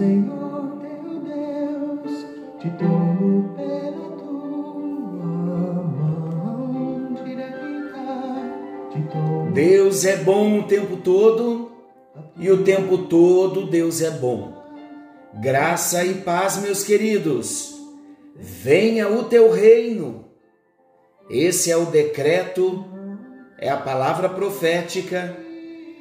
Senhor teu Deus, te tomo pela tua mão direita. Deus é bom o tempo todo e o tempo todo Deus é bom. Graça e paz, meus queridos. Venha o teu reino. Esse é o decreto, é a palavra profética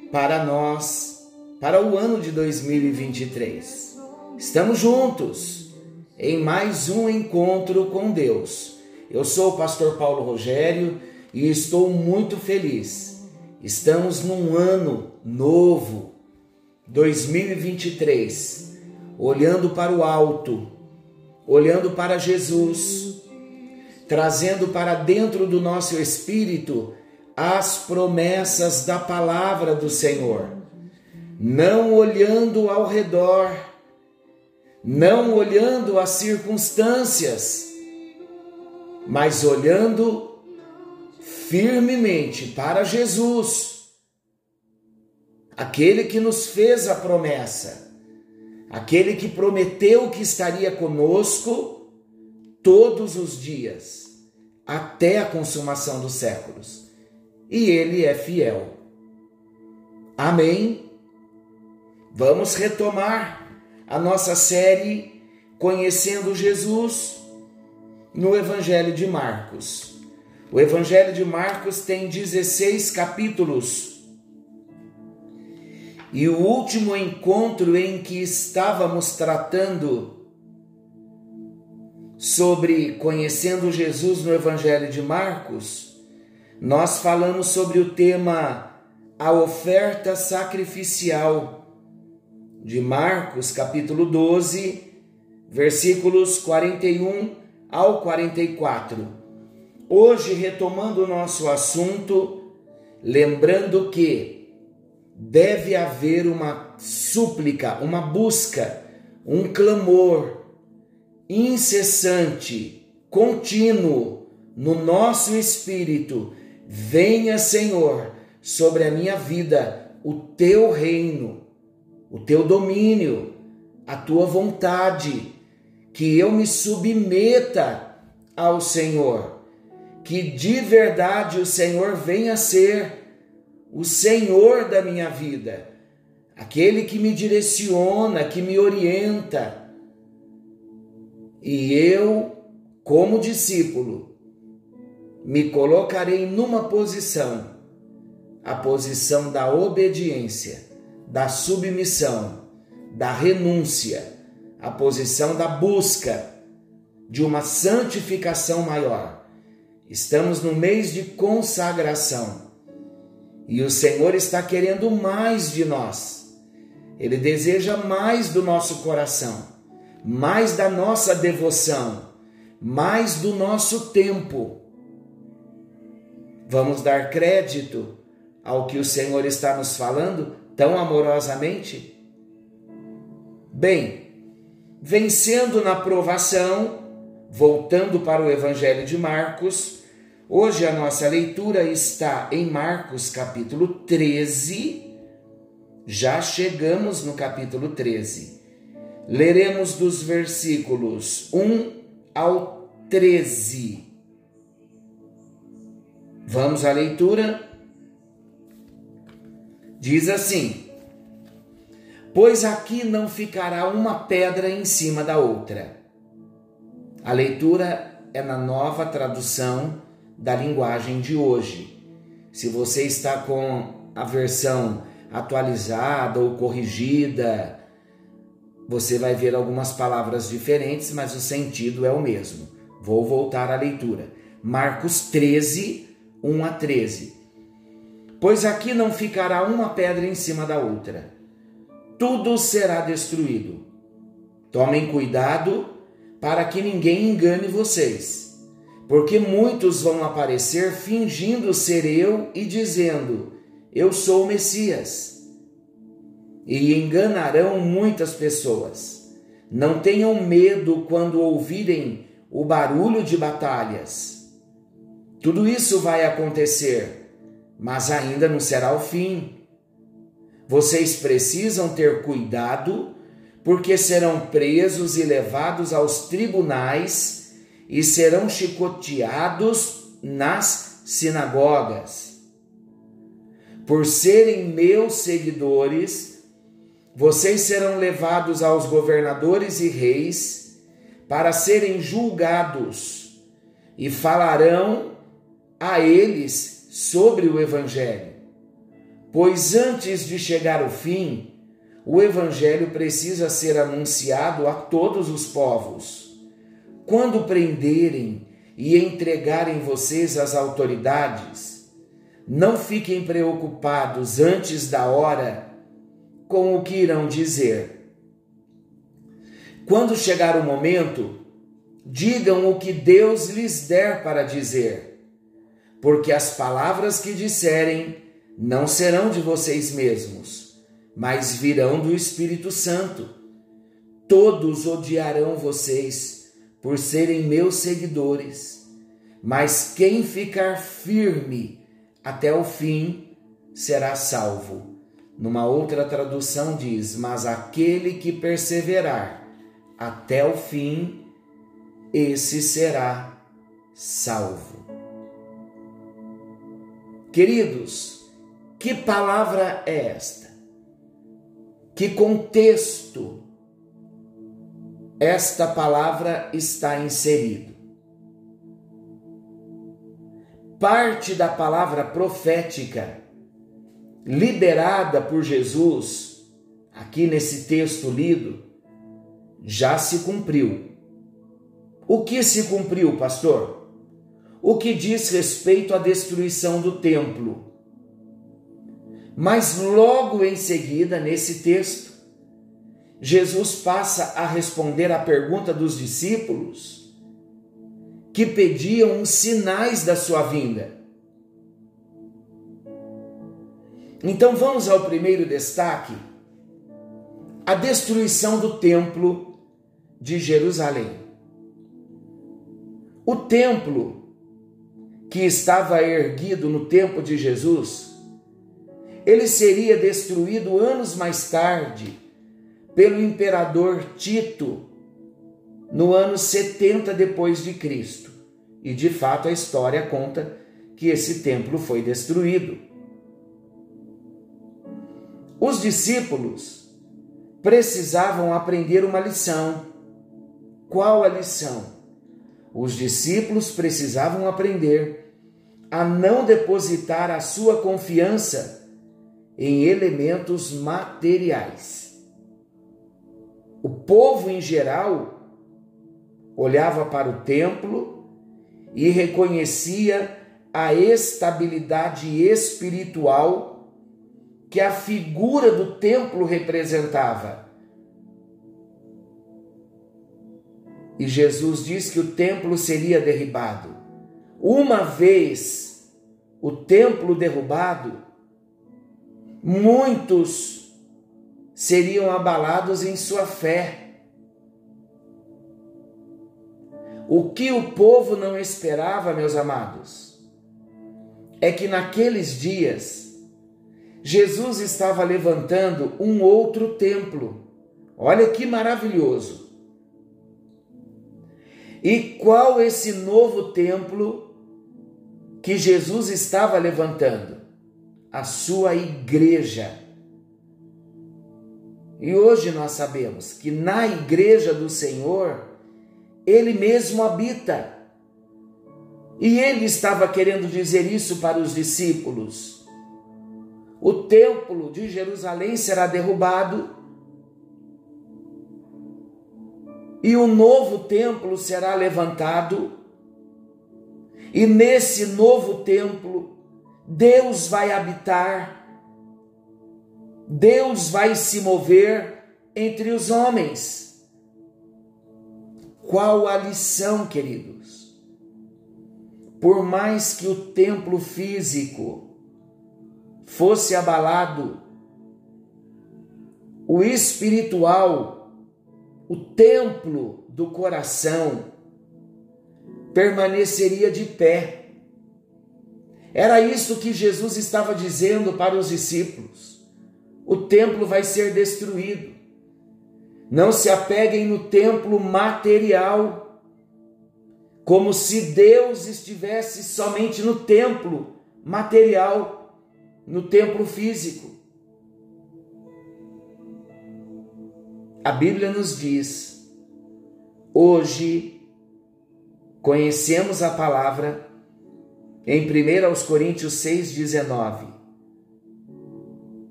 para nós, para o ano de 2023. Estamos juntos em mais um encontro com Deus. Eu sou o pastor Paulo Rogério e estou muito feliz. Estamos num ano novo, 2023, olhando para o alto, olhando para Jesus, trazendo para dentro do nosso espírito as promessas da palavra do Senhor, não olhando ao redor, não olhando as circunstâncias, mas olhando firmemente para Jesus, aquele que nos fez a promessa, aquele que prometeu que estaria conosco todos os dias, até a consumação dos séculos e Ele é fiel. Amém? Vamos retomar a nossa série Conhecendo Jesus no Evangelho de Marcos. O Evangelho de Marcos tem 16 capítulos. E o último encontro em que estávamos tratando sobre conhecendo Jesus no Evangelho de Marcos, nós falamos sobre o tema a oferta sacrificial de Marcos, capítulo 12, versículos 41 ao 44. Hoje, retomando o nosso assunto, lembrando que deve haver uma súplica, uma busca, um clamor incessante, contínuo no nosso espírito Venha, Senhor, sobre a minha vida o teu reino, o teu domínio, a tua vontade, que eu me submeta ao Senhor, que de verdade o Senhor venha ser o Senhor da minha vida, aquele que me direciona, que me orienta. E eu, como discípulo, me colocarei numa posição, a posição da obediência, da submissão, da renúncia, a posição da busca de uma santificação maior. Estamos no mês de consagração e o Senhor está querendo mais de nós. Ele deseja mais do nosso coração, mais da nossa devoção, mais do nosso tempo Vamos dar crédito ao que o Senhor está nos falando tão amorosamente? Bem, vencendo na provação, voltando para o Evangelho de Marcos, hoje a nossa leitura está em Marcos capítulo 13. Já chegamos no capítulo 13. Leremos dos versículos 1 ao 13. Vamos à leitura. Diz assim: Pois aqui não ficará uma pedra em cima da outra. A leitura é na nova tradução da linguagem de hoje. Se você está com a versão atualizada ou corrigida, você vai ver algumas palavras diferentes, mas o sentido é o mesmo. Vou voltar à leitura. Marcos 13, 1 a 13. Pois aqui não ficará uma pedra em cima da outra, tudo será destruído. Tomem cuidado para que ninguém engane vocês, porque muitos vão aparecer fingindo ser eu e dizendo: Eu sou o Messias. E enganarão muitas pessoas. Não tenham medo quando ouvirem o barulho de batalhas tudo isso vai acontecer, mas ainda não será o fim. Vocês precisam ter cuidado, porque serão presos e levados aos tribunais e serão chicoteados nas sinagogas. Por serem meus seguidores, vocês serão levados aos governadores e reis para serem julgados e falarão a eles sobre o Evangelho. Pois antes de chegar o fim, o Evangelho precisa ser anunciado a todos os povos. Quando prenderem e entregarem vocês às autoridades, não fiquem preocupados antes da hora com o que irão dizer. Quando chegar o momento, digam o que Deus lhes der para dizer, porque as palavras que disserem não serão de vocês mesmos mas virão do Espírito Santo. Todos odiarão vocês por serem meus seguidores, mas quem ficar firme até o fim será salvo. Numa outra tradução diz: Mas aquele que perseverar até o fim, esse será salvo. Queridos, que palavra é esta? que contexto esta palavra está inserido. Parte da palavra profética liberada por Jesus, aqui nesse texto lido, já se cumpriu. O que se cumpriu, pastor? O que diz respeito à destruição do templo mas logo em seguida, nesse texto, Jesus passa a responder à pergunta dos discípulos que pediam os sinais da sua vinda. Então vamos ao primeiro destaque: a destruição do templo de Jerusalém. O templo que estava erguido no tempo de Jesus ele seria destruído anos mais tarde pelo imperador Tito, no ano 70 depois de Cristo. E de fato a história conta que esse templo foi destruído. Os discípulos precisavam aprender uma lição. Qual a lição? Os discípulos precisavam aprender a não depositar a sua confiança em elementos materiais. O povo em geral olhava para o templo e reconhecia a estabilidade espiritual que a figura do templo representava. E Jesus diz que o templo seria derribado. Uma vez o templo derrubado, muitos seriam abalados em sua fé. O que o povo não esperava, meus amados, é que naqueles dias Jesus estava levantando um outro templo. Olha que maravilhoso. E qual esse novo templo que Jesus estava levantando? a sua igreja. E hoje nós sabemos que na igreja do Senhor, Ele mesmo habita. E Ele estava querendo dizer isso para os discípulos. O templo de Jerusalém será derrubado e o novo templo será levantado, e nesse novo templo Deus vai habitar, Deus vai se mover entre os homens. Qual a lição, queridos? Por mais que o templo físico fosse abalado, o espiritual, o templo do coração, permaneceria de pé era isso que Jesus estava dizendo para os discípulos. O templo vai ser destruído. Não se apeguem no templo material, como se Deus estivesse somente no templo material, no templo físico. A Bíblia nos diz: hoje conhecemos a palavra em 1 Coríntios 6,19.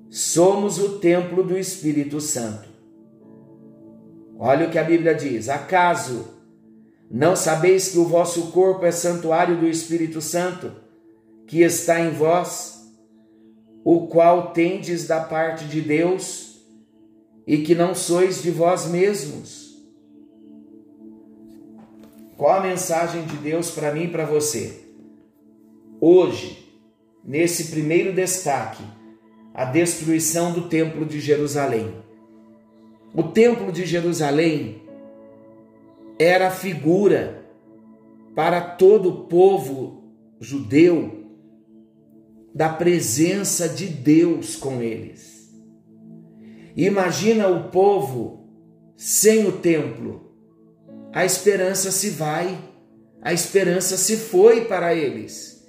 Somos o templo do Espírito Santo. Olha o que a Bíblia diz: acaso não sabeis que o vosso corpo é santuário do Espírito Santo, que está em vós, o qual tendes da parte de Deus? e que não sois de vós mesmos. Qual a mensagem de Deus para mim e para você? Hoje, nesse primeiro destaque, a destruição do Templo de Jerusalém. O Templo de Jerusalém era a figura para todo o povo judeu da presença de Deus com eles. Imagina o povo sem o templo. A esperança se vai, a esperança se foi para eles.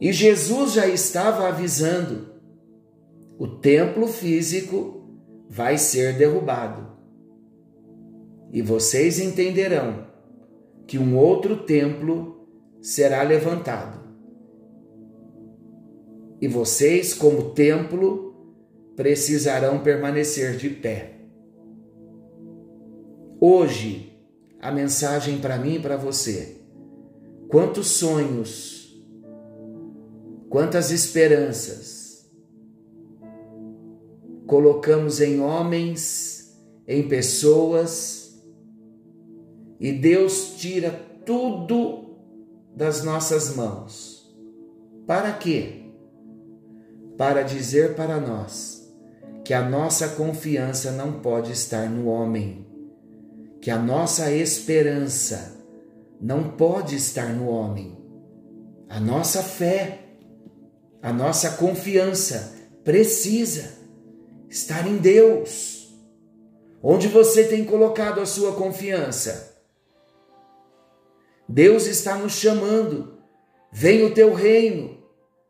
E Jesus já estava avisando: o templo físico vai ser derrubado. E vocês entenderão que um outro templo será levantado. E vocês, como templo, precisarão permanecer de pé. Hoje, a mensagem para mim e para você: quantos sonhos, quantas esperanças colocamos em homens, em pessoas, e Deus tira tudo das nossas mãos. Para quê? Para dizer para nós que a nossa confiança não pode estar no homem, que a nossa esperança não pode estar no homem. A nossa fé, a nossa confiança precisa estar em Deus. Onde você tem colocado a sua confiança? Deus está nos chamando. Vem o teu reino.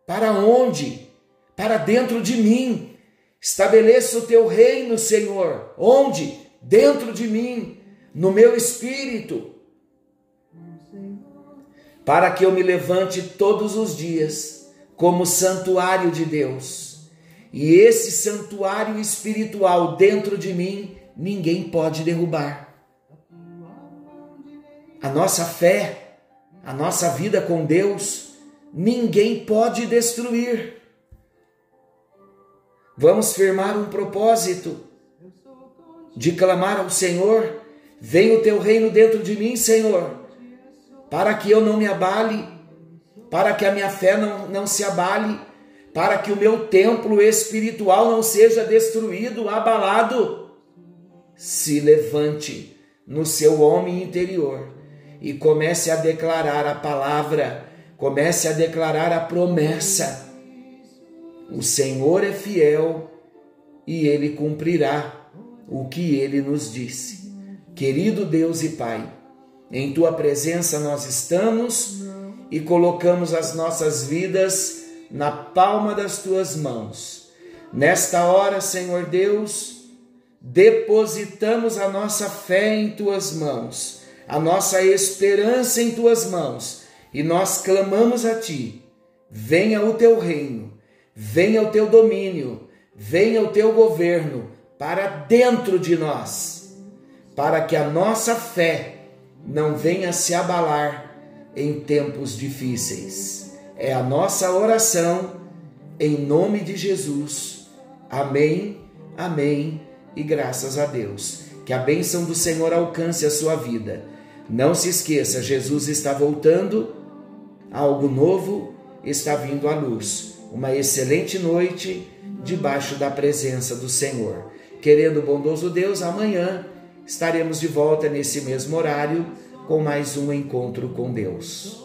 Para onde? Para dentro de mim Estabeleça o teu reino, Senhor. Onde? Dentro de mim, no meu espírito. Para que eu me levante todos os dias como santuário de Deus. E esse santuário espiritual dentro de mim, ninguém pode derrubar. A nossa fé, a nossa vida com Deus, ninguém pode destruir. Vamos firmar um propósito de clamar ao Senhor: Venha o teu reino dentro de mim, Senhor, para que eu não me abale, para que a minha fé não, não se abale, para que o meu templo espiritual não seja destruído, abalado. Se levante no seu homem interior e comece a declarar a palavra, comece a declarar a promessa o Senhor é fiel e ele cumprirá o que ele nos disse. Querido Deus e Pai, em tua presença nós estamos e colocamos as nossas vidas na palma das tuas mãos. Nesta hora, Senhor Deus, depositamos a nossa fé em tuas mãos, a nossa esperança em tuas mãos e nós clamamos a ti: venha o teu reino venha o teu domínio, venha o teu governo para dentro de nós, para que a nossa fé não venha se abalar em tempos difíceis. É a nossa oração em nome de Jesus. Amém, amém e graças a Deus. Que a bênção do Senhor alcance a sua vida. Não se esqueça, Jesus está voltando, algo novo está vindo à luz uma excelente noite debaixo da presença do Senhor. Querendo o bondoso Deus, amanhã estaremos de volta nesse mesmo horário com mais um encontro com Deus.